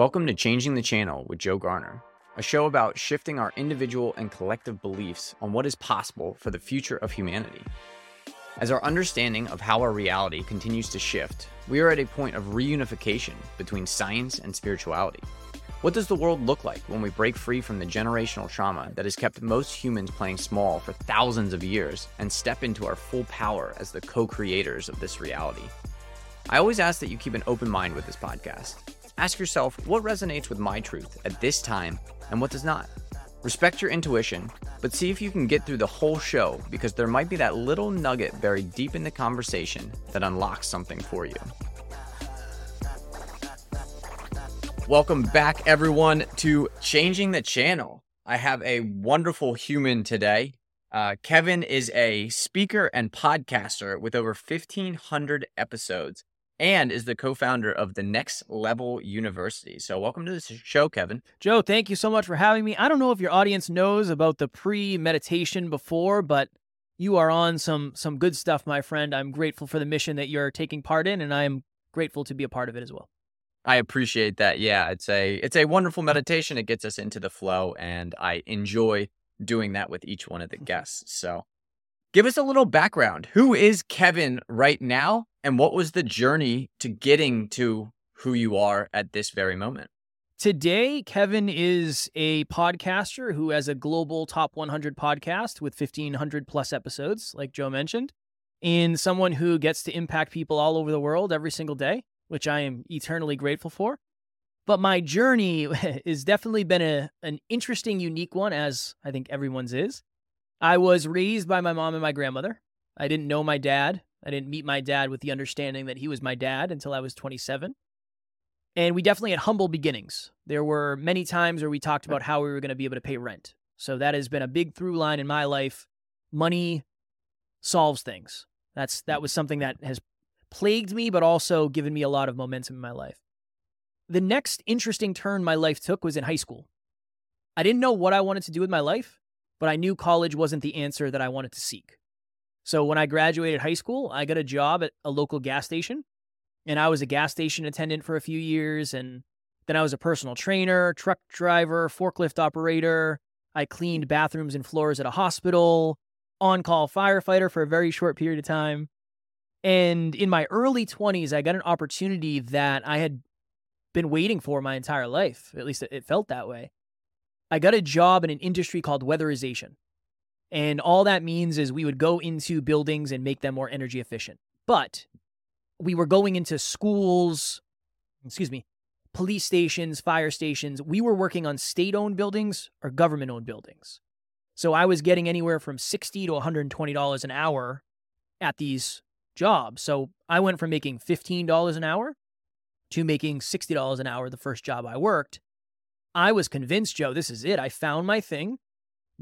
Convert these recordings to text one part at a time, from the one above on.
Welcome to Changing the Channel with Joe Garner, a show about shifting our individual and collective beliefs on what is possible for the future of humanity. As our understanding of how our reality continues to shift, we are at a point of reunification between science and spirituality. What does the world look like when we break free from the generational trauma that has kept most humans playing small for thousands of years and step into our full power as the co creators of this reality? I always ask that you keep an open mind with this podcast. Ask yourself what resonates with my truth at this time and what does not. Respect your intuition, but see if you can get through the whole show because there might be that little nugget buried deep in the conversation that unlocks something for you. Welcome back, everyone, to Changing the Channel. I have a wonderful human today. Uh, Kevin is a speaker and podcaster with over 1,500 episodes and is the co-founder of the Next Level University. So welcome to the show, Kevin. Joe, thank you so much for having me. I don't know if your audience knows about the pre-meditation before, but you are on some some good stuff, my friend. I'm grateful for the mission that you're taking part in, and I'm grateful to be a part of it as well. I appreciate that. Yeah, it's a it's a wonderful mm-hmm. meditation. It gets us into the flow, and I enjoy doing that with each one of the mm-hmm. guests. So Give us a little background. Who is Kevin right now? And what was the journey to getting to who you are at this very moment? Today, Kevin is a podcaster who has a global top 100 podcast with 1,500 plus episodes, like Joe mentioned, and someone who gets to impact people all over the world every single day, which I am eternally grateful for. But my journey has definitely been a, an interesting, unique one, as I think everyone's is. I was raised by my mom and my grandmother. I didn't know my dad. I didn't meet my dad with the understanding that he was my dad until I was 27. And we definitely had humble beginnings. There were many times where we talked about how we were going to be able to pay rent. So that has been a big through line in my life. Money solves things. That's that mm. was something that has plagued me but also given me a lot of momentum in my life. The next interesting turn my life took was in high school. I didn't know what I wanted to do with my life but I knew college wasn't the answer that I wanted to seek. So when I graduated high school, I got a job at a local gas station, and I was a gas station attendant for a few years. And then I was a personal trainer, truck driver, forklift operator. I cleaned bathrooms and floors at a hospital, on call firefighter for a very short period of time. And in my early 20s, I got an opportunity that I had been waiting for my entire life. At least it felt that way. I got a job in an industry called weatherization. And all that means is we would go into buildings and make them more energy efficient. But we were going into schools, excuse me, police stations, fire stations. We were working on state owned buildings or government owned buildings. So I was getting anywhere from 60 to $120 an hour at these jobs. So I went from making $15 an hour to making $60 an hour the first job I worked. I was convinced, Joe, this is it. I found my thing.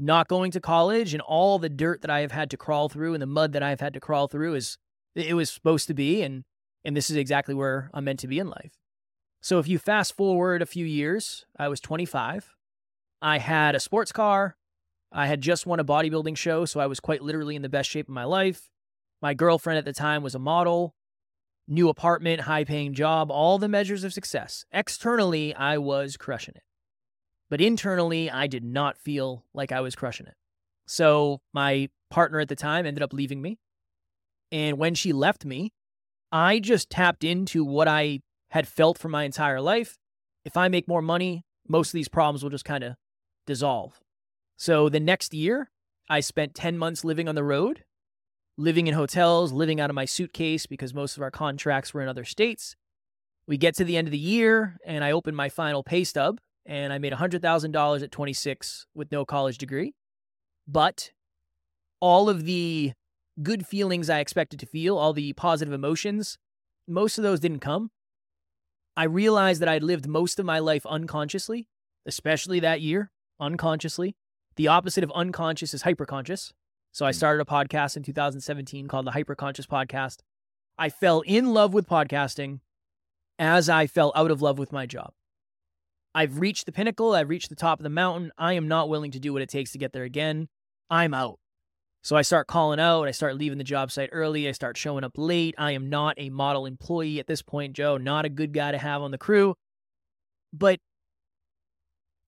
Not going to college and all the dirt that I have had to crawl through and the mud that I've had to crawl through is it was supposed to be and and this is exactly where I'm meant to be in life. So if you fast forward a few years, I was 25. I had a sports car. I had just won a bodybuilding show, so I was quite literally in the best shape of my life. My girlfriend at the time was a model new apartment, high paying job, all the measures of success. Externally, I was crushing it. But internally, I did not feel like I was crushing it. So my partner at the time ended up leaving me. And when she left me, I just tapped into what I had felt for my entire life. If I make more money, most of these problems will just kind of dissolve. So the next year, I spent 10 months living on the road, living in hotels, living out of my suitcase because most of our contracts were in other states. We get to the end of the year, and I open my final pay stub, and I made $100,000 at 26 with no college degree. But all of the good feelings I expected to feel, all the positive emotions, most of those didn't come. I realized that I'd lived most of my life unconsciously, especially that year, unconsciously. The opposite of unconscious is hyperconscious. So I hmm. started a podcast in 2017 called the Hyperconscious Podcast. I fell in love with podcasting as I fell out of love with my job. I've reached the pinnacle. I've reached the top of the mountain. I am not willing to do what it takes to get there again. I'm out. So I start calling out. I start leaving the job site early. I start showing up late. I am not a model employee at this point, Joe. Not a good guy to have on the crew. But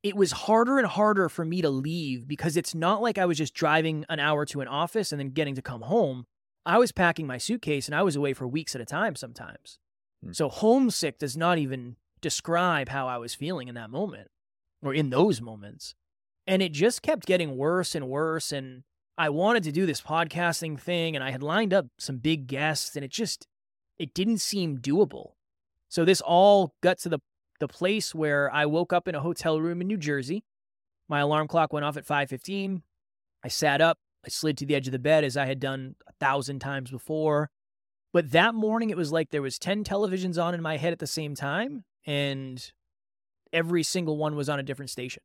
it was harder and harder for me to leave because it's not like I was just driving an hour to an office and then getting to come home. I was packing my suitcase and I was away for weeks at a time sometimes. Hmm. So homesick does not even describe how I was feeling in that moment or in those moments. And it just kept getting worse and worse. And I wanted to do this podcasting thing and I had lined up some big guests and it just, it didn't seem doable. So this all got to the, the place where I woke up in a hotel room in New Jersey. My alarm clock went off at 5:15. I sat up, I slid to the edge of the bed as I had done a thousand times before. But that morning it was like there was 10 televisions on in my head at the same time and every single one was on a different station.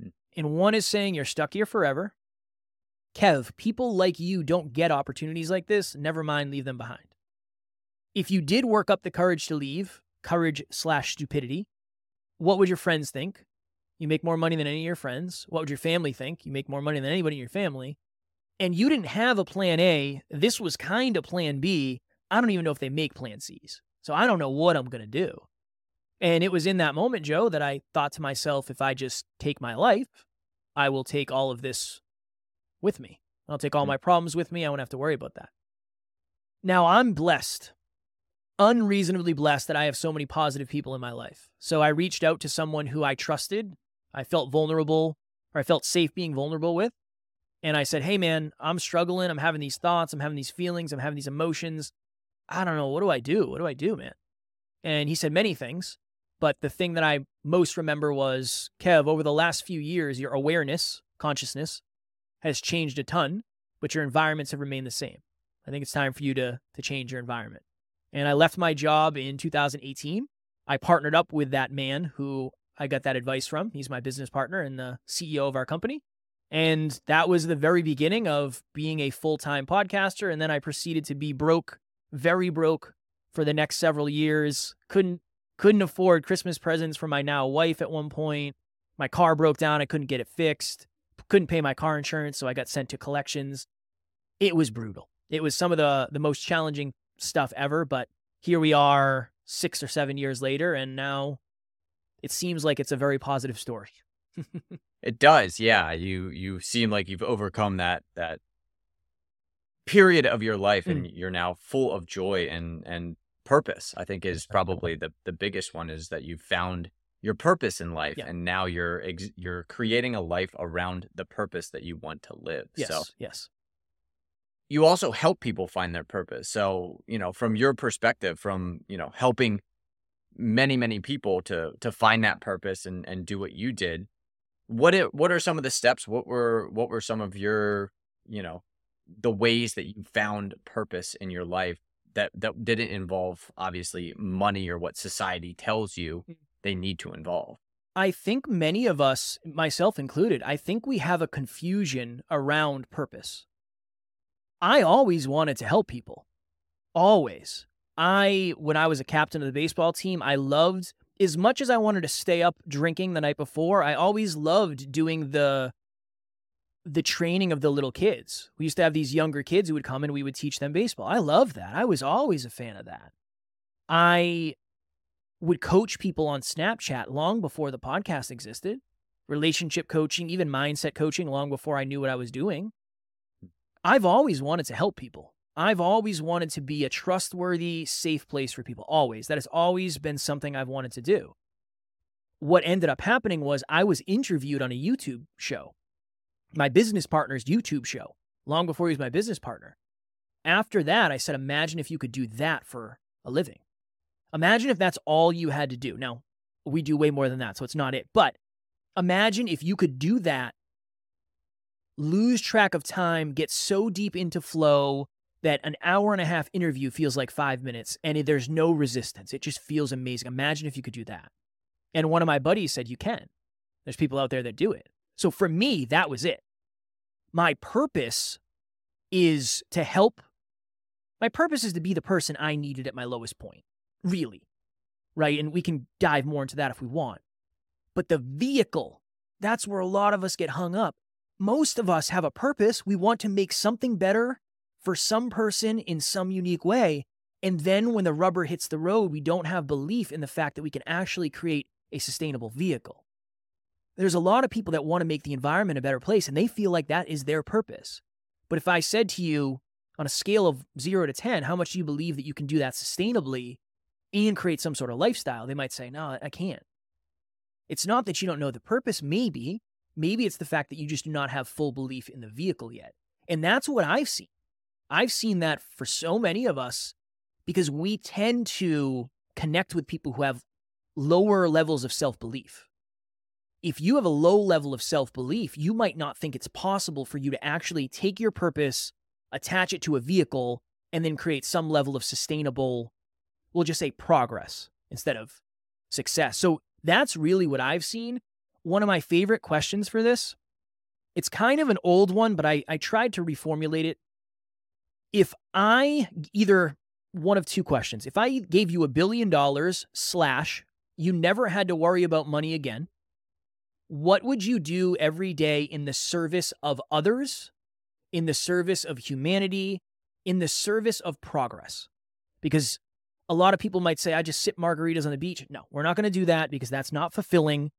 Hmm. And one is saying you're stuck here forever. Kev, people like you don't get opportunities like this. Never mind, leave them behind. If you did work up the courage to leave, courage slash stupidity, what would your friends think? You make more money than any of your friends. What would your family think? You make more money than anybody in your family. And you didn't have a plan A. This was kind of plan B. I don't even know if they make plan C's. So I don't know what I'm going to do. And it was in that moment, Joe, that I thought to myself, if I just take my life, I will take all of this with me. I'll take all hmm. my problems with me. I won't have to worry about that. Now, I'm blessed, unreasonably blessed that I have so many positive people in my life. So I reached out to someone who I trusted, I felt vulnerable, or I felt safe being vulnerable with. And I said, Hey, man, I'm struggling. I'm having these thoughts. I'm having these feelings. I'm having these emotions. I don't know. What do I do? What do I do, man? And he said many things. But the thing that I most remember was Kev, over the last few years, your awareness, consciousness, has changed a ton, but your environments have remained the same. I think it's time for you to, to change your environment. And I left my job in 2018. I partnered up with that man who I got that advice from. He's my business partner and the CEO of our company. And that was the very beginning of being a full time podcaster. And then I proceeded to be broke, very broke for the next several years. Couldn't couldn't afford Christmas presents for my now wife at one point. My car broke down. I couldn't get it fixed. Couldn't pay my car insurance, so I got sent to collections. It was brutal. It was some of the the most challenging stuff ever, but here we are 6 or 7 years later and now it seems like it's a very positive story. it does. Yeah, you you seem like you've overcome that that period of your life and mm. you're now full of joy and and purpose i think is probably the the biggest one is that you've found your purpose in life yeah. and now you're ex- you're creating a life around the purpose that you want to live yes so yes. you also help people find their purpose so you know from your perspective from you know helping many many people to to find that purpose and and do what you did what it what are some of the steps? What were what were some of your you know the ways that you found purpose in your life that that didn't involve obviously money or what society tells you mm. they need to involve. I think many of us, myself included, I think we have a confusion around purpose. I always wanted to help people. Always. I when I was a captain of the baseball team, I loved as much as I wanted to stay up drinking the night before, I always loved doing the the training of the little kids. We used to have these younger kids who would come and we would teach them baseball. I love that. I was always a fan of that. I would coach people on Snapchat long before the podcast existed, relationship coaching, even mindset coaching long before I knew what I was doing. I've always wanted to help people. I've always wanted to be a trustworthy, safe place for people. Always. That has always been something I've wanted to do. What ended up happening was I was interviewed on a YouTube show my business partner's YouTube show long before he was my business partner. After that, I said, imagine if you could do that for a living. Imagine if that's all you had to do. Now, we do way more than that, so it's not it. But imagine if you could do that, lose track of time, get so deep into flow that an hour and a half interview feels like five minutes and there's no resistance. It just feels amazing. Imagine if you could do that. And one of my buddies said, You can. There's people out there that do it. So for me, that was it. My purpose is to help. My purpose is to be the person I needed at my lowest point, really. Right. And we can dive more into that if we want. But the vehicle, that's where a lot of us get hung up. Most of us have a purpose. We want to make something better for some person in some unique way. And then when the rubber hits the road, we don't have belief in the fact that we can actually create a sustainable vehicle. There's a lot of people that want to make the environment a better place and they feel like that is their purpose. But if I said to you on a scale of zero to 10, how much do you believe that you can do that sustainably and create some sort of lifestyle? They might say, no, I can't. It's not that you don't know the purpose, maybe. Maybe it's the fact that you just do not have full belief in the vehicle yet. And that's what I've seen. I've seen that for so many of us because we tend to connect with people who have lower levels of self belief. If you have a low level of self belief, you might not think it's possible for you to actually take your purpose, attach it to a vehicle, and then create some level of sustainable, we'll just say progress instead of success. So that's really what I've seen. One of my favorite questions for this, it's kind of an old one, but I, I tried to reformulate it. If I either one of two questions. If I gave you a billion dollars, slash, you never had to worry about money again, what would you do every day in the service of others, in the service of humanity, in the service of progress? Because a lot of people might say, I just sip margaritas on the beach. No, we're not going to do that because that's not fulfilling.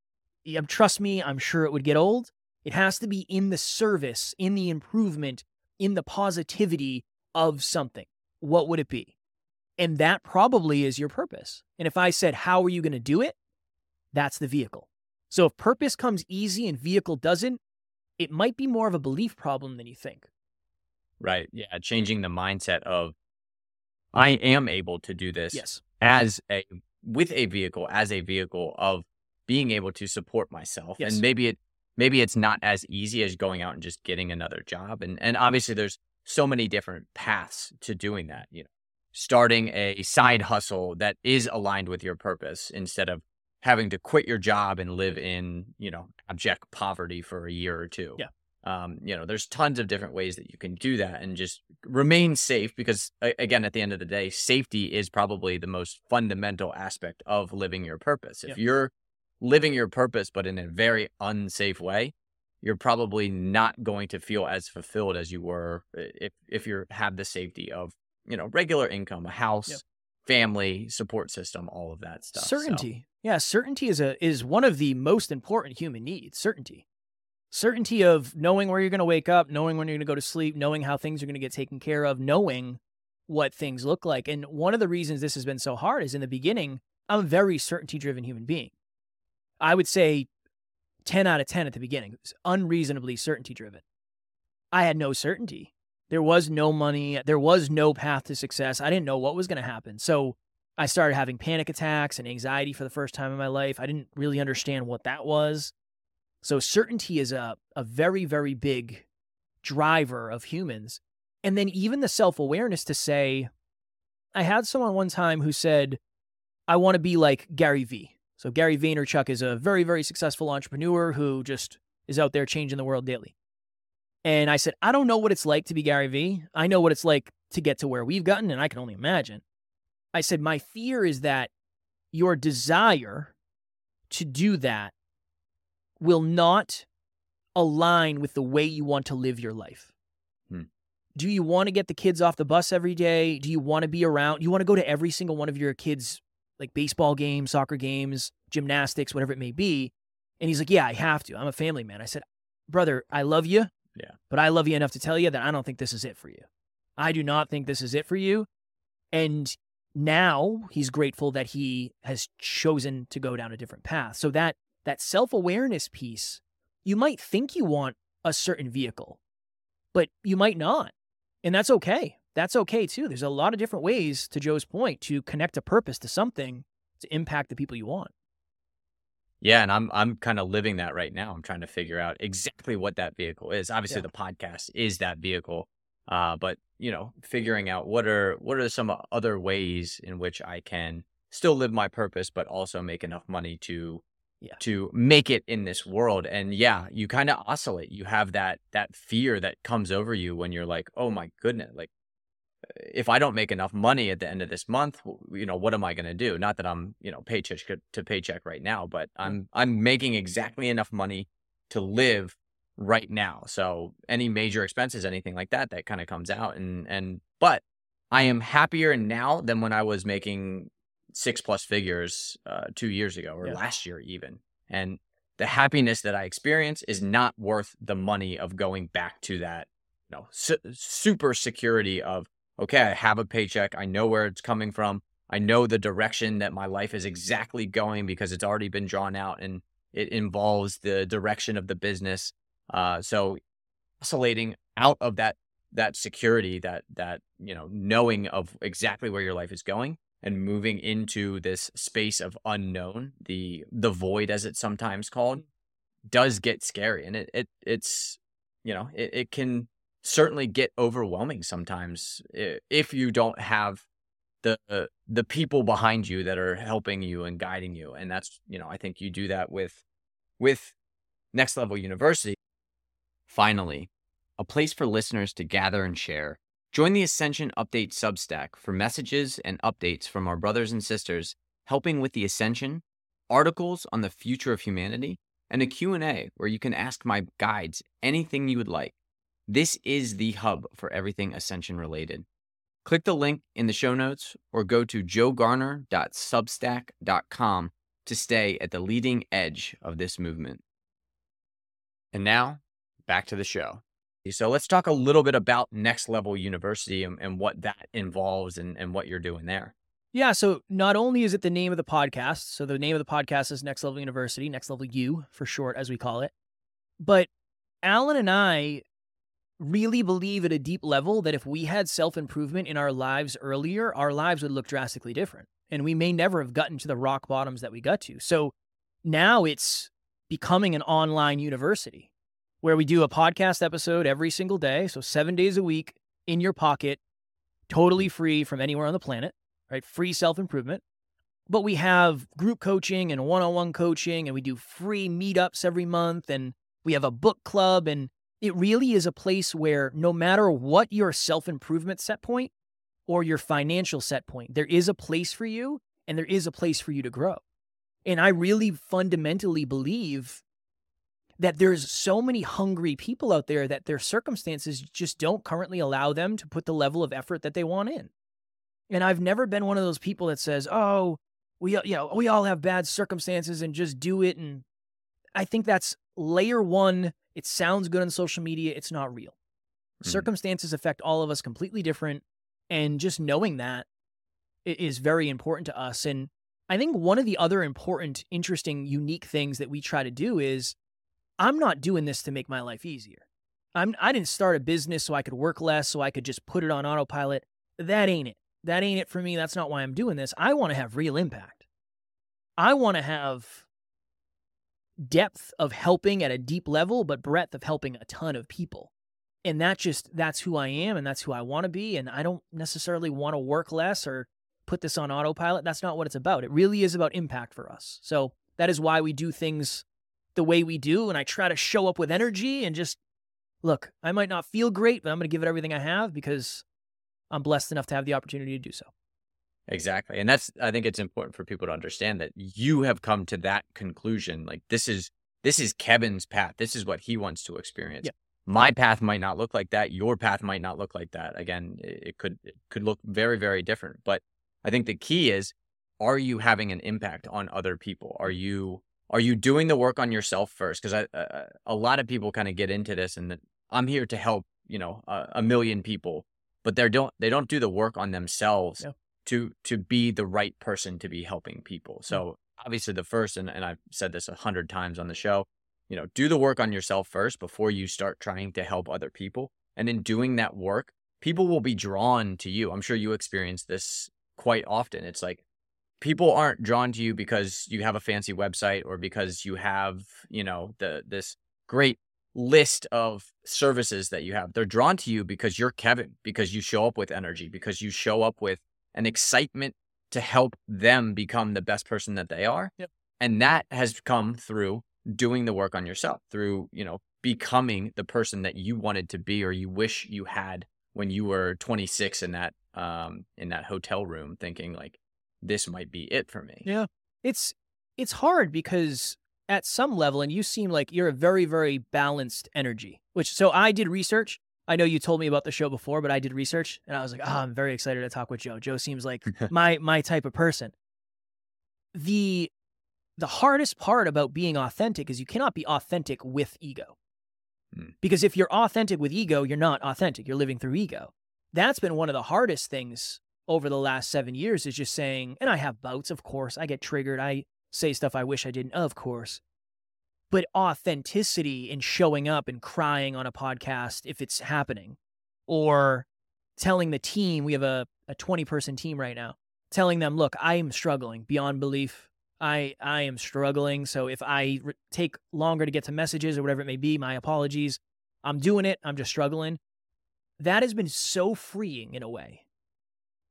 Trust me, I'm sure it would get old. It has to be in the service, in the improvement, in the positivity of something. What would it be? And that probably is your purpose. And if I said, How are you going to do it? That's the vehicle. So if purpose comes easy and vehicle doesn't, it might be more of a belief problem than you think. Right. Yeah. Changing the mindset of, I am able to do this yes. as a, with a vehicle, as a vehicle of being able to support myself. Yes. And maybe it, maybe it's not as easy as going out and just getting another job. And, and obviously there's so many different paths to doing that. You know, starting a side hustle that is aligned with your purpose instead of having to quit your job and live in, you know, abject poverty for a year or two. Yeah. Um, you know, there's tons of different ways that you can do that and just remain safe because again, at the end of the day, safety is probably the most fundamental aspect of living your purpose. If Yeah. you're living your purpose, but in a very unsafe way, you're probably not going to feel as fulfilled as you were if, if you have the safety of you know, regular income, a house, family, support system, all of that stuff. So, Certainty. Yeah, certainty is a is one of the most important human needs. Certainty. Certainty of knowing where you're going to wake up, knowing when you're going to go to sleep, knowing how things are going to get taken care of, knowing what things look like. And one of the reasons this has been so hard is in the beginning, I'm a very certainty driven human being. I would say 10 out of 10 at the beginning. It was unreasonably certainty driven. I had no certainty. There was no money. There was no path to success. I didn't know what was going to happen. So I started having panic attacks and anxiety for the first time in my life. I didn't really understand what that was. So certainty is a, a very, very big driver of humans. And then even the self awareness to say, I had someone one time who said, I want to be like Gary Vee. So Gary Vaynerchuk is a very, very successful entrepreneur who just is out there changing the world daily. And I said, I don't know what it's like to be Gary Vee. I know what it's like to get to where we've gotten, and I can only imagine. I said, my fear is that your desire to do that will not align with the way you want to live your life. Hmm. Do you want to get the kids off the bus every day? Do you want to be around? You want to go to every single one of your kids' like baseball games, soccer games, gymnastics, whatever it may be? And he's like, Yeah, I have to. I'm a family man. I said, Brother, I love you. Yeah. But I love you enough to tell you that I don't think this is it for you. I do not think this is it for you. And now he's grateful that he has chosen to go down a different path. So that that self-awareness piece, you might think you want a certain vehicle, but you might not. And that's okay. That's okay too. There's a lot of different ways to Joe's point to connect a purpose to something to impact the people you want. Yeah, and I'm I'm kind of living that right now. I'm trying to figure out exactly what that vehicle is. Obviously, Yeah. the podcast is that vehicle, uh, but you know, figuring out what are what are some other ways in which I can still live my purpose, but also make enough money to Yeah. to make it in this world. And yeah, you kind of oscillate. You have that that fear that comes over you when you're like, oh my goodness, like if I don't make enough money at the end of this month, you know, what am I going to do? Not that I'm, you know, paycheck to paycheck right now, but I'm I'm making exactly enough money to live right now. So any major expenses, anything like that, that kind of comes out and and but I am happier now than when I was making six plus figures uh, two years ago or Yeah. last year even, and the happiness that I experience is not worth the money of going back to that, you know, su- super security of okay, I have a paycheck, I know where it's coming from, I know the direction that my life is exactly going because it's already been drawn out and it involves the direction of the business. Uh, so oscillating out of that that security, that that you know knowing of exactly where your life is going, and moving into this space of unknown, the the void as it's sometimes called, does get scary, and it it it's you know it, it can certainly get overwhelming sometimes if you don't have the uh, the people behind you that are helping you and guiding you. And that's you know i think you do that with with next level university finally a place for listeners to gather and share. Join the ascension update substack for messages and updates from our brothers and sisters helping with the ascension articles on the future of humanity and a q&a where you can ask my guides anything you would like. This is the hub for everything ascension related. Click the link in the show notes or go to joegarner.substack.com to stay at the leading edge of this movement. And now, back to the show. So let's talk a little bit about Next Level University and, and what that involves and, and what you're doing there. Yeah. So not only is it the name of the podcast, so the name of the podcast is Next Level University, Next Level U for short, as we call it. But Alan and I really believe at a deep level that if we had self improvement in our lives earlier, our lives would look drastically different. And we may never have gotten to the rock bottoms that we got to. So now it's becoming an online university where we do a podcast episode every single day. So seven days a week in your pocket, totally mm-hmm. free from anywhere on the planet right? Free self improvement. But we have group coaching and one on one coaching, and we do free meetups every month, and we have a book club. And it really is a place where no matter what your self improvement set point or your financial set point, there is a place for you and there is a place for you to grow. And I really fundamentally believe that there's so many hungry people out there that their circumstances just don't currently allow them to put the level of effort that they want in. And I've never been one of those people that says, "Oh, we you know, we all have bad circumstances and just do it." And I think that's layer 1. It sounds good on social media, it's not real. Mhm. Circumstances affect all of us completely different, and just knowing that is very important to us. And I think one of the other important, interesting, unique things that we try to do is I'm not doing this to make my life easier. I'm I didn't start a business so I could work less, so I could just put it on autopilot. That ain't it. That ain't it for me. That's not why I'm doing this. I want to have real impact. I want to have depth of helping at a deep level, but breadth of helping a ton of people. And that just, that's who I am and that's who I want to be. And I don't necessarily want to work less or put this on autopilot. That's not what it's about. It really is about impact for us. So that is why we do things the way we do. And I try to show up with energy and just look, I might not feel great, but I'm going to give it everything I have because I'm blessed enough to have the opportunity to do so. Exactly. And that's I think it's important for people to understand that you have come to that conclusion. Like this is this is Kevin's path. This is what he wants to experience. Yeah. My path might not look like that. Your path might not look like that. Again, it, it could it could look very very different. But I think the key is are you having an impact on other people? Are you are you doing the work on yourself first? Because I uh, a lot of people kind of get into this and that I'm here to help you know a, a million people, but they don't they don't do the work on themselves Yeah. to to be the right person to be helping people. So obviously the first and, and I've said this a hundred times on the show, you know, do the work on yourself first before you start trying to help other people. And in doing that work, people will be drawn to you. I'm sure you experience this quite often. It's like people aren't drawn to you because you have a fancy website or because you have, you know, the this great list of services that you have. They're drawn to you because you're Kevin, because you show up with energy, because you show up with an excitement to help them become the best person that they are. Yep. And that has come through doing the work on yourself, through, you know, becoming the person that you wanted to be or you wish you had when you were 26 in that um in that hotel room thinking like this might be it for me. Yeah. It's it's hard because at some level and you seem like you're a very very balanced energy. Which so I did research. I know you told me about the show before, but I did research and I was like, "Oh, I'm very excited to talk with Joe. Joe seems like my my type of person." the the hardest part about being authentic is you cannot be authentic with ego. Hmm. Because if you're authentic with ego, you're not authentic. You're living through ego. That's been one of the hardest things over the last seven years is just saying, and I have bouts, of course. I get triggered. I say stuff I wish I didn't, of course. But authenticity in showing up and crying on a podcast if it's happening, or telling the team, we have a, a 20 person team right now, telling them, look, I am struggling beyond belief. I, I am struggling. So if I re- take longer to get to messages or whatever it may be, my apologies. I'm doing it. I'm just struggling. That has been so freeing in a way.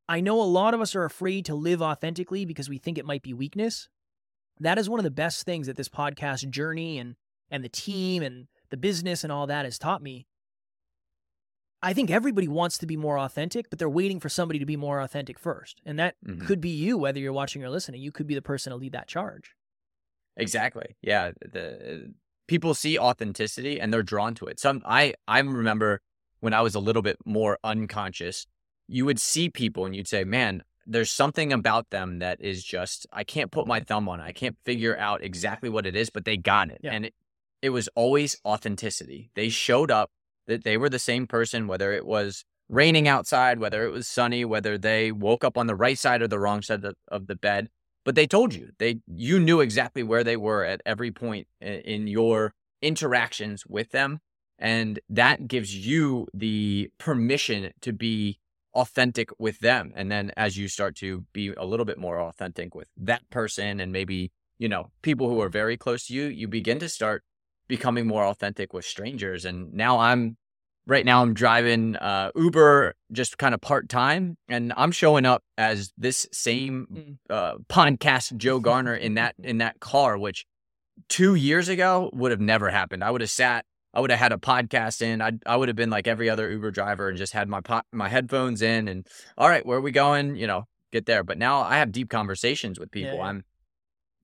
I know a lot of us are afraid to live authentically because we think it might be weakness. That is one of the best things that this podcast journey and and the team and the business and all that has taught me. I think everybody wants to be more authentic, but they're waiting for somebody to be more authentic first. And that Mhm. could be you, whether you're watching or listening. You could be the person to lead that charge. Exactly. Yeah. The people see authenticity and they're drawn to it. Some I I remember when I was a little bit more unconscious, you would see people and you'd say, "Man, there's something about them that is just I can't put my thumb on it. I can't figure out exactly what it is, but they got it." Yeah. And it, it was always authenticity. They showed up that they were the same person whether it was raining outside, whether it was sunny, whether they woke up on the right side or the wrong side of, of the bed but they told you they you knew exactly where they were at every point in your interactions with them and that gives you the permission to be authentic with them and then as you start to be a little bit more authentic with that person and maybe you know people who are very close to you you begin to start becoming more authentic with strangers and now i'm right now i'm driving uh, uber just kind of part-time and i'm showing up as this same Mm. uh, podcast joe garner in that in that car which two years ago would have never happened i would have sat i would have had a podcast in i i would have been like every other uber driver and just had my po- my headphones in and all right where are we going? You know get there. But now i have deep conversations with people. yeah. i'm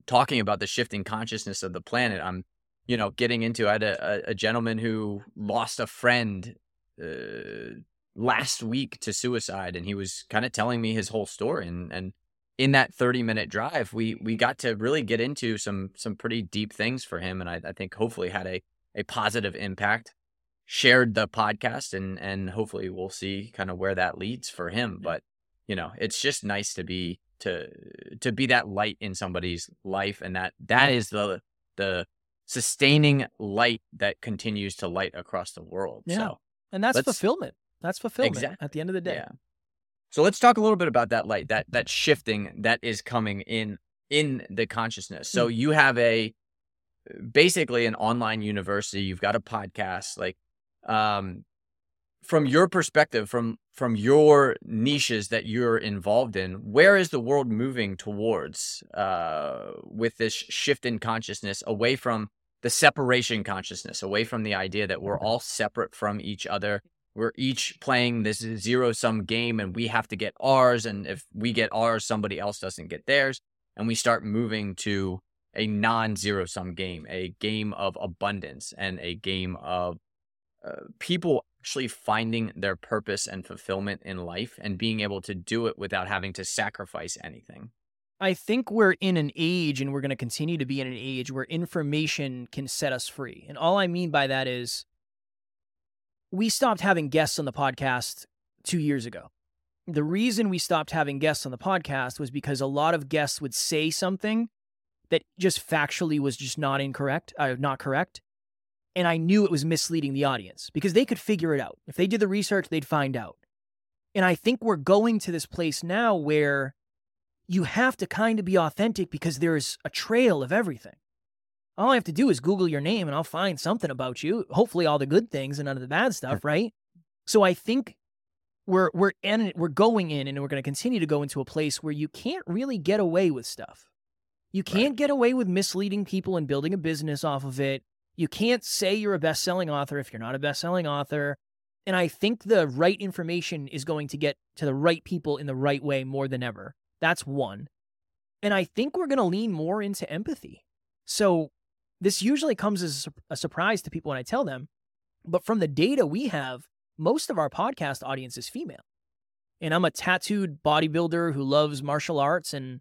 talking about the shifting consciousness of the planet. I'm you know getting into i had a, a, a gentleman who lost a friend uh, last week to suicide and he was kind of telling me his whole story. And and in that 30 minute drive we we got to really get into some some pretty deep things for him and i, I think hopefully had a a positive impact shared the podcast and and hopefully we'll see kind of where that leads for him but you know it's just nice to be to to be that light in somebody's life and that that is the the sustaining light that continues to light across the world Yeah. so And that's fulfillment. That's fulfillment Exactly. at the end of the day. yeah. So let's talk a little bit about that light, that that shifting that is coming in in the consciousness. So mm-hmm. you have a basically an online university, you've got a podcast like um from your perspective from from your niches that you're involved in, where is the world moving towards uh with this shift in consciousness away from the separation consciousness, away from the idea that we're all separate from each other? We're each playing this zero sum game and we have to get ours and if we get ours somebody else doesn't get theirs and we start moving to a non zero sum game a game of abundance and a game of uh, people actually finding their purpose and fulfillment in life and being able to do it without having to sacrifice anything I think we're in an age and we're going to continue to be in an age where information can set us free. And all I mean by that is we stopped having guests on the podcast two years ago. The reason we stopped having guests on the podcast was because a lot of guests would say something that just factually was just not incorrect, uh, not correct. And I knew it was misleading the audience because they could figure it out. If they did the research, they'd find out. And I think we're going to this place now where you have to kind of be authentic because there's a trail of everything. All I have to do is Google your name and I'll find something about you. Hopefully, all the good things and none of the bad stuff, right? So I think we're we're in we're going in and we're going to continue to go into a place where you can't really get away with stuff. You can't get away with misleading people and building a business off of it. You can't say you're a best-selling author if you're not a best-selling author. And I think the right information is going to get to the right people in the right way more than ever. That's one. And I think we're going to lean more into empathy. So this usually comes as a a surprise to people when I tell them, but from the data we have, most of our podcast audience is female. And I'm a tattooed bodybuilder who loves martial arts and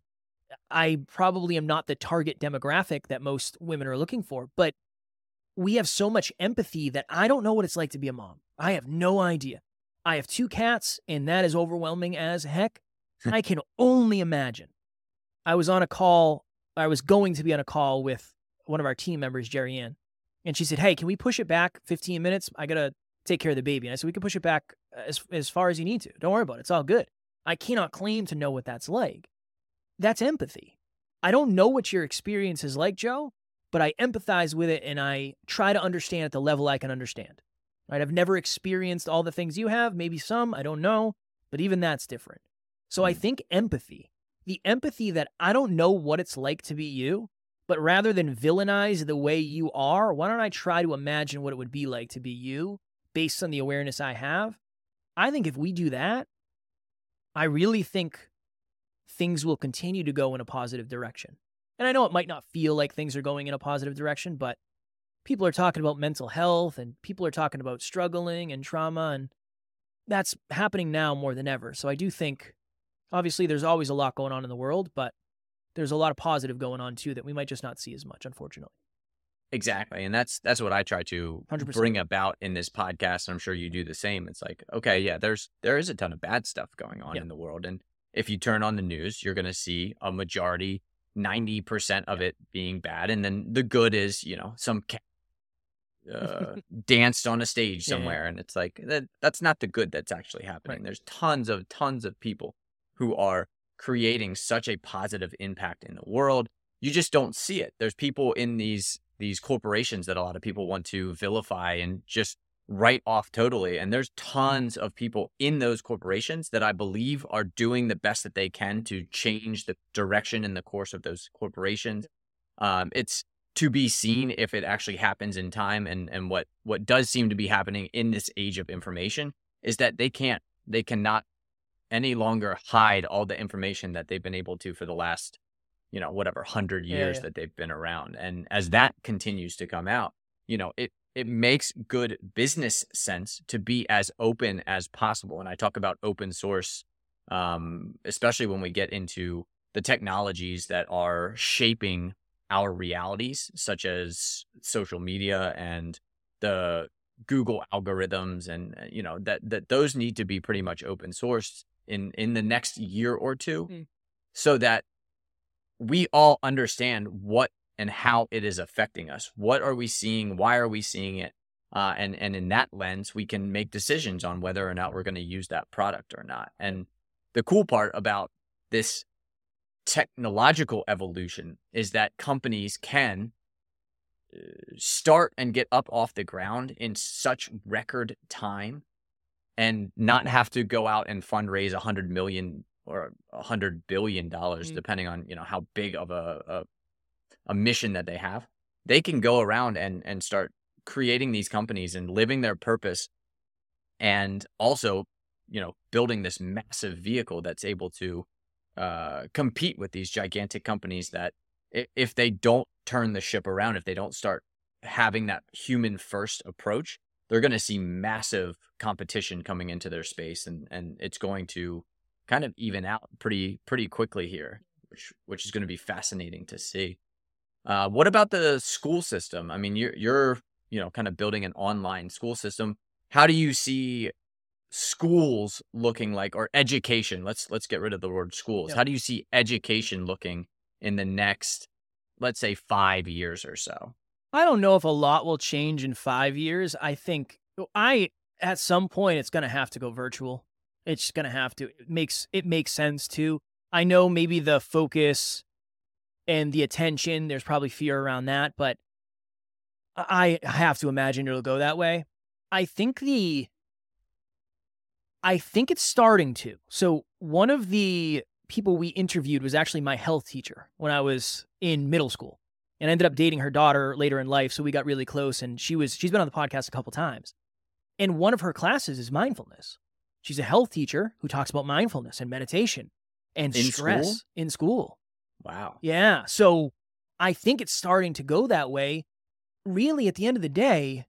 I probably am not the target demographic that most women are looking for, but we have so much empathy that I don't know what it's like to be a mom. I have no idea. I have two cats, and that is overwhelming as heck. I can only imagine. I was on a call, I was going to be on a call with one of our team members, Jerry Ann, and she said, Hey, can we push it back 15 minutes? I got to take care of the baby. And I said, We can push it back as, as far as you need to. Don't worry about it. It's all good. I cannot claim to know what that's like. That's empathy. I don't know what your experience is like, Joe, but I empathize with it and I try to understand at the level I can understand. Right? I've never experienced all the things you have, maybe some, I don't know, but even that's different. So I hmm. think empathy, the empathy that I don't know what it's like to be you, but rather than villainize the way you are, why don't I try to imagine what it would be like to be you based on the awareness I have? I think if we do that, I really think things will continue to go in a positive direction. And I know it might not feel like things are going in a positive direction, but people are talking about mental health and people are talking about struggling and trauma, and that's happening now more than ever. So I do think, obviously, there's always a lot going on in the world, but there's a lot of positive going on too that we might just not see as much, unfortunately. Exactly. And that's that's what I try to 100%. bring about in this podcast. And I'm sure you do the same. It's like, okay, yeah, there's there is a ton of bad stuff going on in the world. And if you turn on the news, you're gonna see a majority, 90% of it being bad. And then the good is, you know, some cat uh, danced on a stage somewhere. Yeah. And it's like that that's not the good that's actually happening. Right. There's tons of tons of people who are creating such a positive impact in the world. You just don't see it. There's people in these these corporations that a lot of people want to vilify and just write off totally. And there's tons of people in those corporations that I believe are doing the best that they can to change the direction and the course of those corporations. Um, it's to be seen if it actually happens in time. And and what what does seem to be happening in this age of information is that they can't they cannot any longer hide all the information that they've been able to for the last you know, whatever hundred years yeah, yeah. that they've been around. And as that continues to come out, you know, it it makes good business sense to be as open as possible. And I talk about open source, um, especially when we get into the technologies that are shaping our realities, such as social media and the Google algorithms, and uh, you know that that those need to be pretty much open source in in the next year or two, mm. so that we all understand what and how it is affecting us. What are we seeing? Why are we seeing it? Uh, and and in that lens, we can make decisions on whether or not we're going to use that product or not. And the cool part about this technological evolution is that companies can uh, start and get up off the ground in such record time and not have to go out and fundraise a hundred million or a hundred billion dollars, mm-hmm. depending on you know how big of a, a mission that they have. They can go around and and start creating these companies and living their purpose, and also you know building this massive vehicle that's able to uh, compete with these gigantic companies that if they don't turn the ship around, if they don't start having that human first approach, they're going to see massive competition coming into their space and and it's going to kind of even out pretty pretty quickly here, which which is going to be fascinating to see. Uh, what about the school system? I mean, you're you're you know kind of building an online school system. How do you see schools looking like, or education? Let's let's get rid of the word schools. Yep. How do you see education looking in the next, let's say, five years or so? I don't know if a lot will change in five years. I think I at some point it's going to have to go virtual. It's gonna have to. It makes it makes sense too. I know maybe the focus and the attention. There's probably fear around that, but I have to imagine it'll go that way. I think the. I think it's starting to. So one of the people we interviewed was actually my health teacher when I was in middle school. And I ended up dating her daughter later in life, so we got really close and she was she's been on the podcast a couple times. And one of her classes is mindfulness. She's a health teacher who talks about mindfulness and meditation and in stress school? in school. Wow. Yeah. So I think it's starting to go that way. Really, at the end of the day,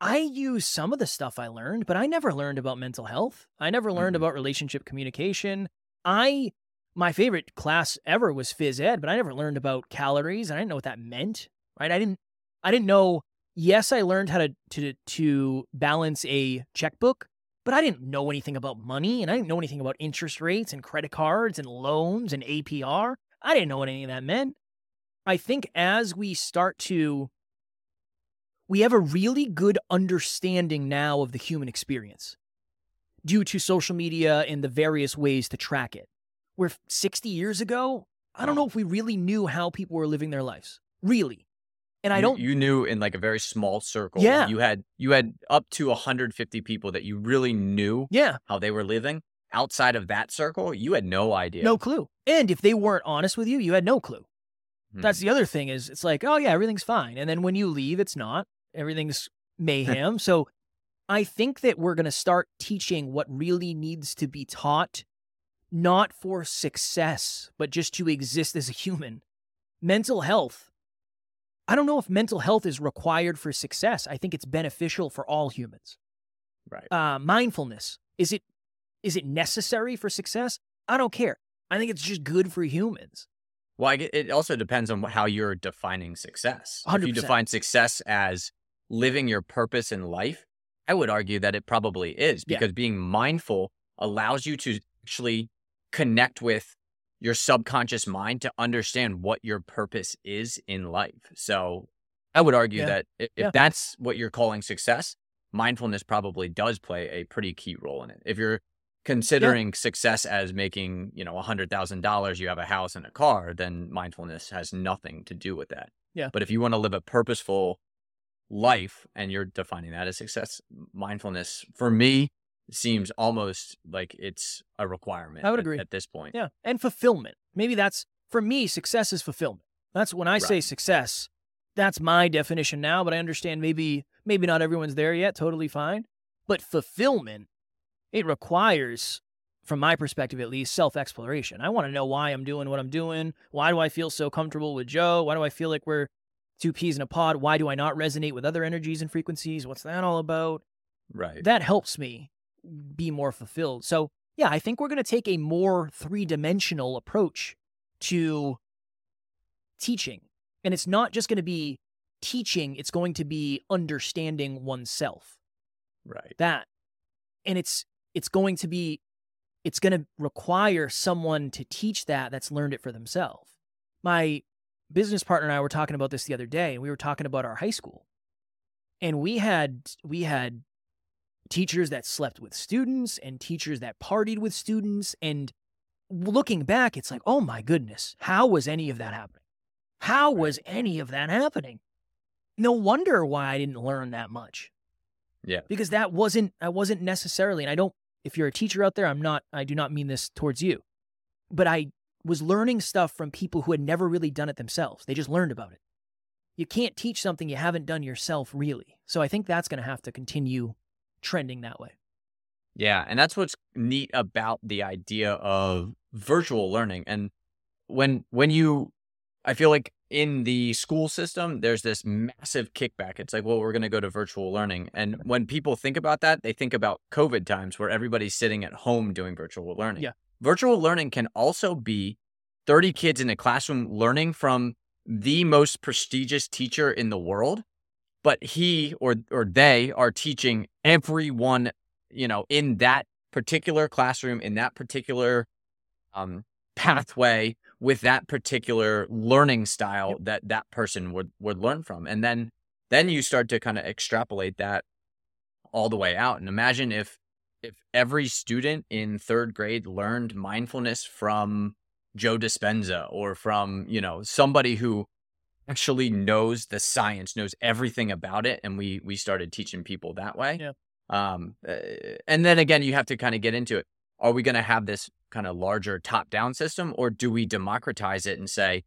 I use some of the stuff I learned, but I never learned about mental health. I never learned mm-hmm. about relationship communication. I my favorite class ever was phys ed, but I never learned about calories and I didn't know what that meant, right? I didn't I didn't know yes, I learned how to to to balance a checkbook, but I didn't know anything about money and I didn't know anything about interest rates and credit cards and loans and APR. I didn't know what any of that meant. I think as we start to we have a really good understanding now of the human experience due to social media and the various ways to track it. Where 60 years ago, I don't know if we really knew how people were living their lives. Really. And I don't You, knew in like a very small circle. Yeah. You had you had up to 150 people that you really knew Yeah, how they were living. Outside of that circle, you had no idea. no clue. And if they weren't honest with you, you had no clue. Hmm. That's the other thing is it's like, oh yeah, everything's fine. And then when you leave, it's not. Everything's mayhem. so I think that we're going to start teaching what really needs to be taught, not for success, but just to exist as a human. Mental health. I don't know if mental health is required for success. I think it's beneficial for all humans. right. Uh, mindfulness. Is it is it necessary for success? I don't care. I think it's just good for humans. Well, it also depends on how you're defining success. If you define success as living your purpose in life, I would argue that it probably is Yeah. because being mindful allows you to actually connect with your subconscious mind to understand what your purpose is in life. So I would argue Yeah. that if Yeah. that's what you're calling success, mindfulness probably does play a pretty key role in it. If you're considering success as making, you know, $100,000, you have a house and a car, then mindfulness has nothing to do with that. Yeah. But if you want to live a purposeful life and you're defining that as success, mindfulness for me seems almost like it's a requirement. I would at- agree. at this point. Yeah. And fulfillment. Maybe that's for me, success is fulfillment. That's when I say success, that's my definition now, but I understand maybe maybe not everyone's there yet, totally fine. But fulfillment, it requires, from my perspective at least, self-exploration. I want to know why I'm doing what I'm doing. Why do I feel so comfortable with Joe? Why do I feel like we're two peas in a pod? Why do I not resonate with other energies and frequencies? What's that all about? Right. that helps me be more fulfilled. So, yeah, I think we're going to take a more three dimensional approach to teaching. And it's not just going to be teaching, it's going to be understanding oneself. right. That. And it's it's going to be it's going to require someone to teach that that's learned it for themselves. My business partner and I were talking about this the other day and we were talking about our high school. And we had we had teachers that slept with students and teachers that partied with students and looking back it's like, "Oh my goodness, how was any of that happening? How was any of that happening?" No wonder why I didn't learn that much Yeah. because that wasn't I wasn't necessarily and I don't if you're a teacher out there I'm not I do not mean this towards you but I was learning stuff from people who had never really done it themselves. They just learned about it. You can't teach something you haven't done yourself really. So I think that's going to have to continue trending that way. Yeah, and that's what's neat about the idea of virtual learning. And when when you I feel like in the school system there's this massive kickback. It's like, well, we're going to go to virtual learning. And when people think about that, they think about COVID times where everybody's sitting at home doing virtual learning. Yeah. Virtual learning can also be 30 kids in a classroom learning from the most prestigious teacher in the world, but he or or they are teaching everyone you know, in that particular classroom, in that particular um, pathway, with that particular learning style Yep. that that person would would learn from, and then then you start to kind of extrapolate that all the way out. And imagine if if every student in third grade learned mindfulness from Joe Dispenza or from you know somebody who actually knows the science, knows everything about it, and we we started teaching people that way. Yeah. Um, uh, and then again, you have to kind of get into it. Are we going to have this kind of larger top down system, or do we democratize it and say,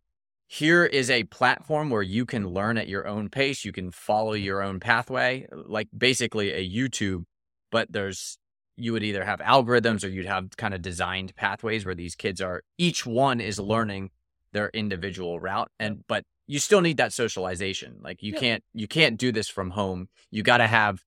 here is a platform where you can learn at your own pace, you can follow mm-hmm. your own pathway, like basically a YouTube, but there's you would either have algorithms or you'd have kind of designed pathways where these kids are each one is learning their individual route and but you still need that socialization like you Yeah. can't you can't do this from home you got to have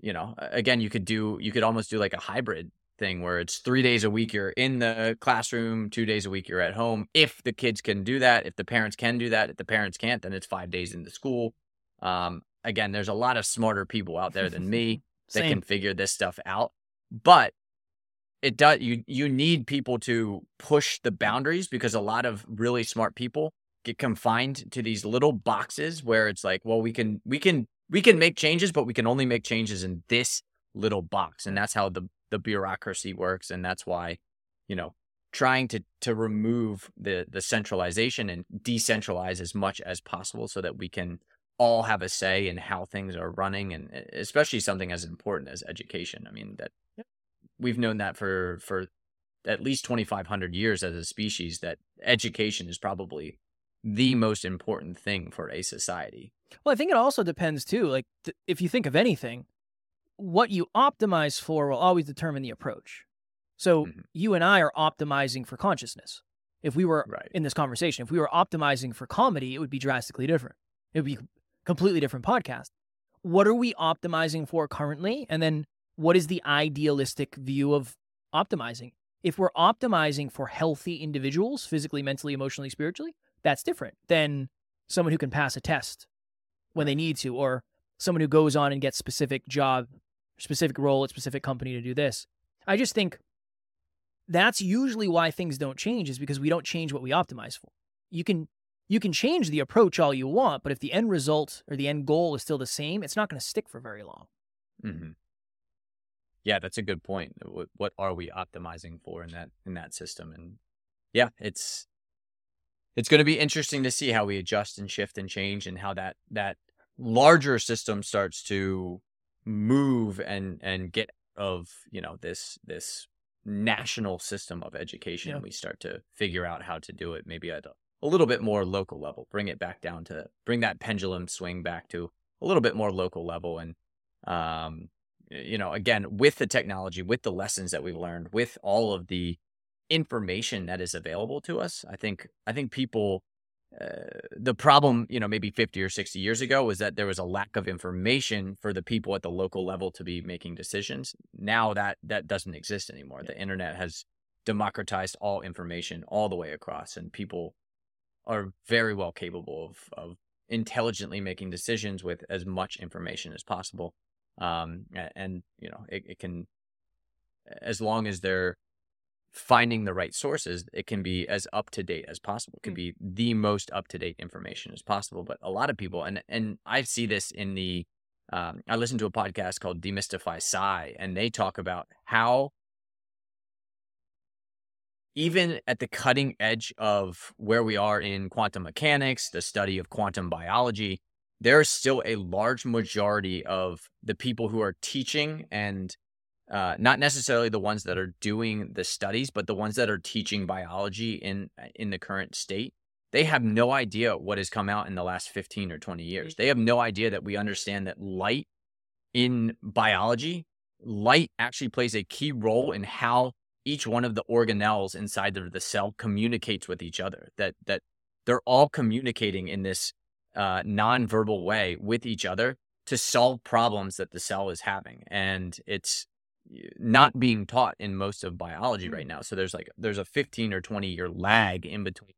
you know again you could do you could almost do like a hybrid thing where it's three days a week you're in the classroom, two days a week you're at home. If the kids can do that, if the parents can do that, if the parents can't, then it's five days in the school. Um, again, there's a lot of smarter people out there than me that can figure this stuff out. But it does you you need people to push the boundaries because a lot of really smart people get confined to these little boxes where it's like, well, we can we can we can make changes, but we can only make changes in this little box. And that's how the the bureaucracy works. And that's why, you know, trying to to remove the the centralization and decentralize as much as possible so that we can all have a say in how things are running and especially something as important as education. I mean that we've known that for for at least 2500 years as a species that education is probably the most important thing for a society. Well, I think it also depends too. Like, th- if you think of anything, what you optimize for will always determine the approach. So, Mhm. you and I are optimizing for consciousness. If we were Right. in this conversation, if we were optimizing for comedy, it would be drastically different. It would be a completely different podcast. What are we optimizing for currently? And then what is the idealistic view of optimizing? If we're optimizing for healthy individuals, physically, mentally, emotionally, spiritually, that's different than someone who can pass a test when they need to, or someone who goes on and gets specific job, specific role at specific company to do this. I just think that's usually why things don't change is because we don't change what we optimize for. You can you can change the approach all you want, but if the end result or the end goal is still the same, it's not going to stick for very long. Mm-hmm. Yeah, that's a good point. What, are we optimizing for in that in that system? And yeah, it's it's going to be interesting to see how we adjust and shift and change, and how that that larger system starts to move and and get of you know this this national system of education. Yeah. And we start to figure out how to do it, maybe at a, a little bit more local level. Bring it back down to bring that pendulum swing back to a little bit more local level and um you know again with the technology with the lessons that we've learned with all of the information that is available to us i think i think people uh, the problem you know maybe 50 or 60 years ago was that there was a lack of information for the people at the local level to be making decisions. Now that that doesn't exist anymore. The internet has democratized all information all the way across and people are very well capable of of intelligently making decisions with as much information as possible. Um and you know it, it can as long as they're finding the right sources it can be as up to date as possible it can Mm. be the most up to date information as possible but a lot of people and and i see this in the um, i listen to a podcast called demystify sci and they talk about how even at the cutting edge of where we are in quantum mechanics, the study of quantum biology, there's still a large majority of the people who are teaching and uh, not necessarily the ones that are doing the studies, but the ones that are teaching biology in in the current state. They have no idea what has come out in the last 15 or 20 years. They have no idea that we understand that light in biology, light actually plays a key role in how each one of the organelles inside of the cell communicates with each other. That that they're all communicating in this uh, non-verbal way with each other to solve problems that the cell is having, and it's not being taught in most of biology right now. So there's like there's a 15 or 20 year lag in between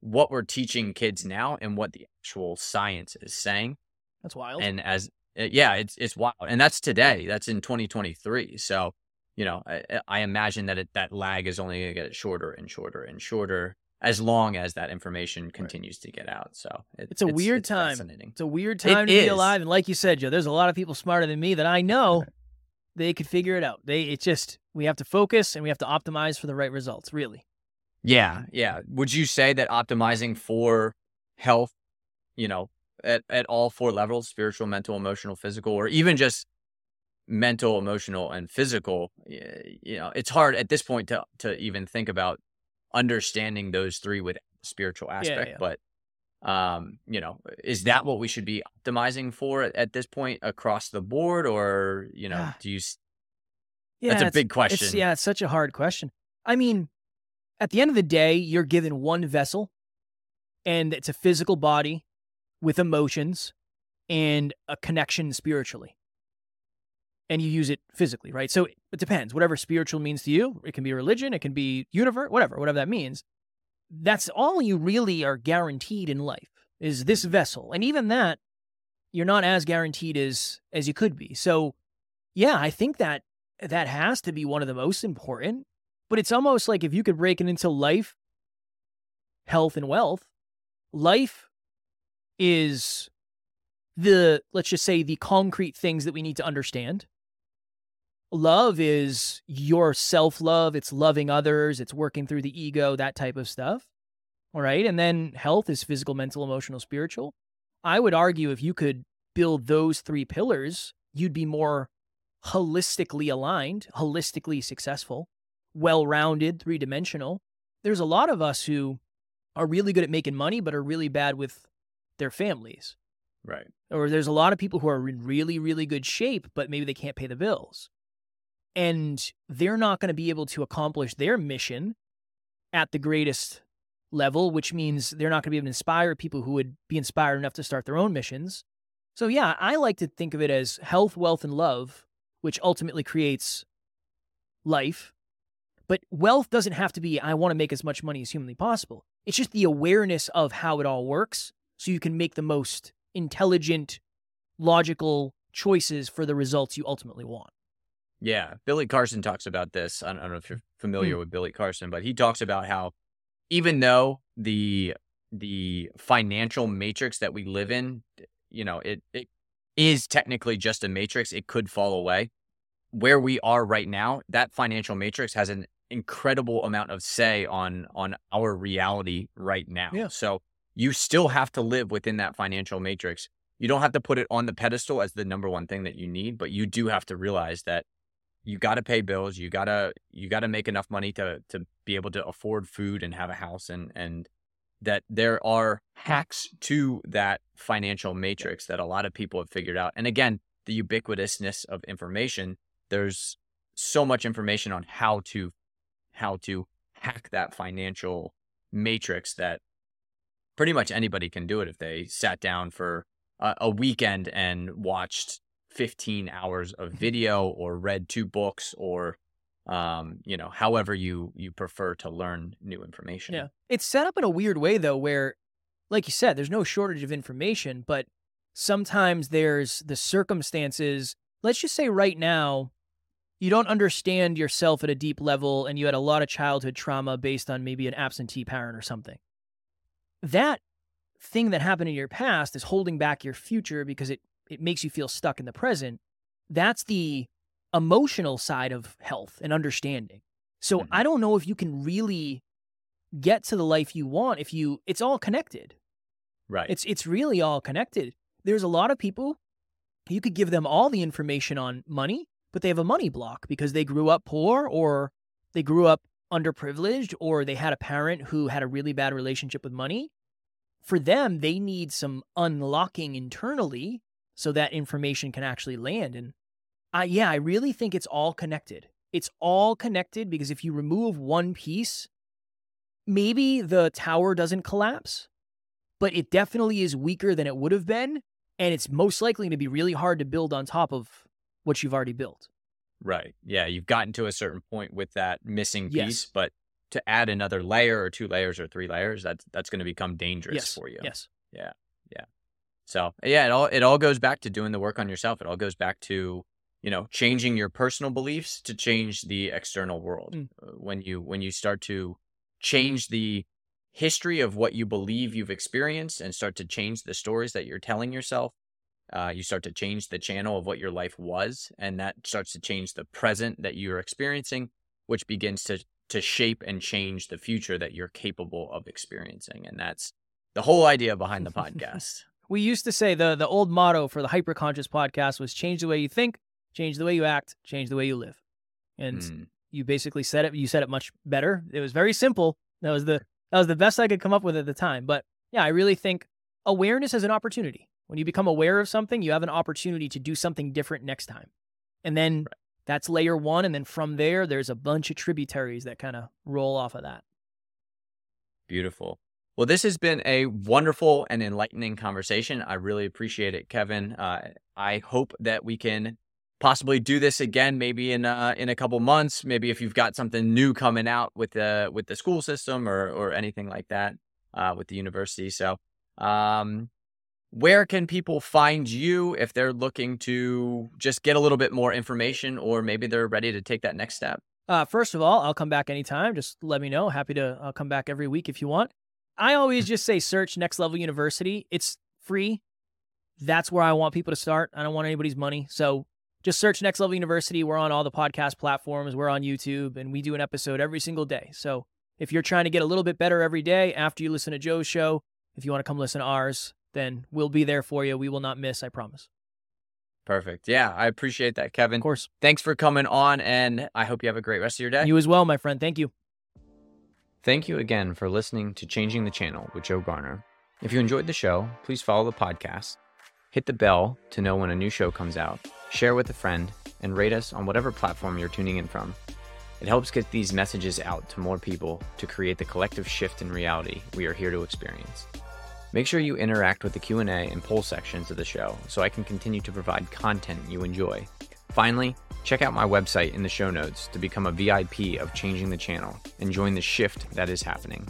what we're teaching kids now and what the actual science is saying. That's wild. and as uh, yeah it's it's wild. And that's today. That's in 2023 so you know i, I imagine that it, that lag is only going to get shorter and shorter and shorter as long as that information continues to get out. So it- It's a weird it's time. fascinating. It's a weird It time to be alive, and like you said, Joe, there's a lot of people smarter than me that I know they could figure it out. They, it's just we have to focus and we have to optimize for the right results. Really, yeah yeah would you say that optimizing for health you know at, at all four levels spiritual mental emotional physical or even just mental emotional and physical you know it's hard at this point to to even think about understanding those three with spiritual aspect yeah. but um you know is that what we should be optimizing for at, at this point across the board or you know Ah, do you yeah, that's a it's- big It's, question yeah, it's such a hard question. I mean, at the end of the day, you're given one vessel, and it's a physical body with emotions and a connection spiritually. and you use it physically, right? So it depends. Whatever spiritual means to you, it can be religion, it can be universe, whatever, whatever that means. That's all you really are guaranteed in life is this mm-hmm. vessel. And even that, you're not as guaranteed as as you could be. So yeah, I think that that has to be one of the most important. But it's almost like if you could break it into life, health, and wealth, life is the, let's just say, the concrete things that we need to understand. Love is your self love, it's loving others, it's working through the ego, that type of stuff. All right. And then health is physical, mental, emotional, spiritual. I would argue if you could build those three pillars, you'd be more holistically aligned, holistically successful, well rounded, three dimensional. There's a lot of us who are really good at making money, but are really bad with their families. Right. Or there's a lot of people who are in really, really good shape, but maybe they can't pay the bills. And they're not going to be able to accomplish their mission at the greatest level, which means they're not going to be able to inspire people who would be inspired enough to start their own missions. So, yeah, I like to think of it as health, wealth, and love, which ultimately creates life. But wealth doesn't have to be, I want to make as much money as humanly possible. It's just the awareness of how it all works so you can make the most intelligent, logical choices for the results you ultimately want. Yeah. Billy Carson talks about this. I don't know if you're familiar mm. with Billy Carson, but he talks about how even though the the financial matrix that we live in, you know, it, it is technically just a matrix, it could fall away. Where we are right now, that financial matrix has an incredible amount of say on on our reality right now. Yeah. So you still have to live within that financial matrix. You don't have to put it on the pedestal as the number one thing that you need, but you do have to realize that you got to pay bills. You gotta you gotta make enough money to to be able to afford food and have a house, and and that there are hacks to that financial matrix that a lot of people have figured out. And again, the ubiquitousness of information. There's so much information on how to how to hack that financial matrix that pretty much anybody can do it if they sat down for a, a weekend and watched 15 hours of mm-hmm. video or read two books or um, you know, however you you prefer to learn new information. Yeah. It's set up in a weird way though where like you said there's no shortage of information, but sometimes there's the circumstances. Let's just say right now you don't understand yourself at a deep level and you had a lot of childhood trauma based on maybe an absentee parent or something. That thing that happened in your past is holding back your future because it it makes you feel stuck in the present. That's the emotional side of health and understanding. So mm-hmm. I don't know if you can really get to the life you want if you it's all connected. Right. It's it's really all connected. There's a lot of people you could give them all the information on money, but they have a money block because they grew up poor or they grew up underprivileged or they had a parent who had a really bad relationship with money. For them, they need some unlocking internally so that information can actually land. And I, yeah, I really think it's all connected. It's all connected because if you remove one piece, maybe the tower doesn't collapse, but it definitely is weaker than it would have been. And it's most likely to be really hard to build on top of what you've already built. Right. Yeah. You've gotten to a certain point with that missing piece, yes. but to add another layer or two layers or three layers, that's that's going to become dangerous yes. for you. Yes. Yeah. Yeah. So yeah, it all it all goes back to doing the work on yourself. It all goes back to you know changing your personal beliefs to change the external world. Mm. Uh, when you when you start to change the history of what you believe you've experienced and start to change the stories that you're telling yourself, uh, you start to change the channel of what your life was, and that starts to change the present that you're experiencing, which begins to to shape and change the future that you're capable of experiencing. And that's the whole idea behind the podcast we used to say the the old motto for the hyperconscious podcast was change the way you think, change the way you act, change the way you live. And mm. you basically said it you said it much better. It was very simple. That was the that was the best I could come up with at the time. But yeah, I really think awareness is an opportunity. When you become aware of something, you have an opportunity to do something different next time. And then right. that's layer 1 and then from there there's a bunch of tributaries that kind of roll off of that. Beautiful. Well, this has been a wonderful and enlightening conversation. I really appreciate it, Kevin. Uh, I hope that we can possibly do this again, maybe in uh, in a couple months. Maybe if you've got something new coming out with the with the school system or or anything like that uh, with the university. So, um, where can people find you if they're looking to just get a little bit more information, or maybe they're ready to take that next step? Uh, first of all, I'll come back anytime. Just let me know. Happy to I'll come back every week if you want. I always just say search Next Level University. It's free. That's where I want people to start. I don't want anybody's money. So just search Next Level University. We're on all the podcast platforms. We're on YouTube, and we do an episode every single day. So if you're trying to get a little bit better every day after you listen to Joe's show, if you want to come listen to ours, then we'll be there for you. We will not miss, I promise. Perfect. Yeah, I appreciate that, Kevin. Of course. Thanks for coming on, and I hope you have a great rest of your day. You as well, my friend. Thank you. Thank you again for listening to Changing the Channel with Joe Garner. If you enjoyed the show, please follow the podcast, hit the bell to know when a new show comes out, share with a friend, and rate us on whatever platform you're tuning in from. It helps get these messages out to more people to create the collective shift in reality we are here to experience. Make sure you interact with the Q&A and poll sections of the show so I can continue to provide content you enjoy. Finally, check out my website in the show notes to become a VIP of Changing the Channel and join the shift that is happening.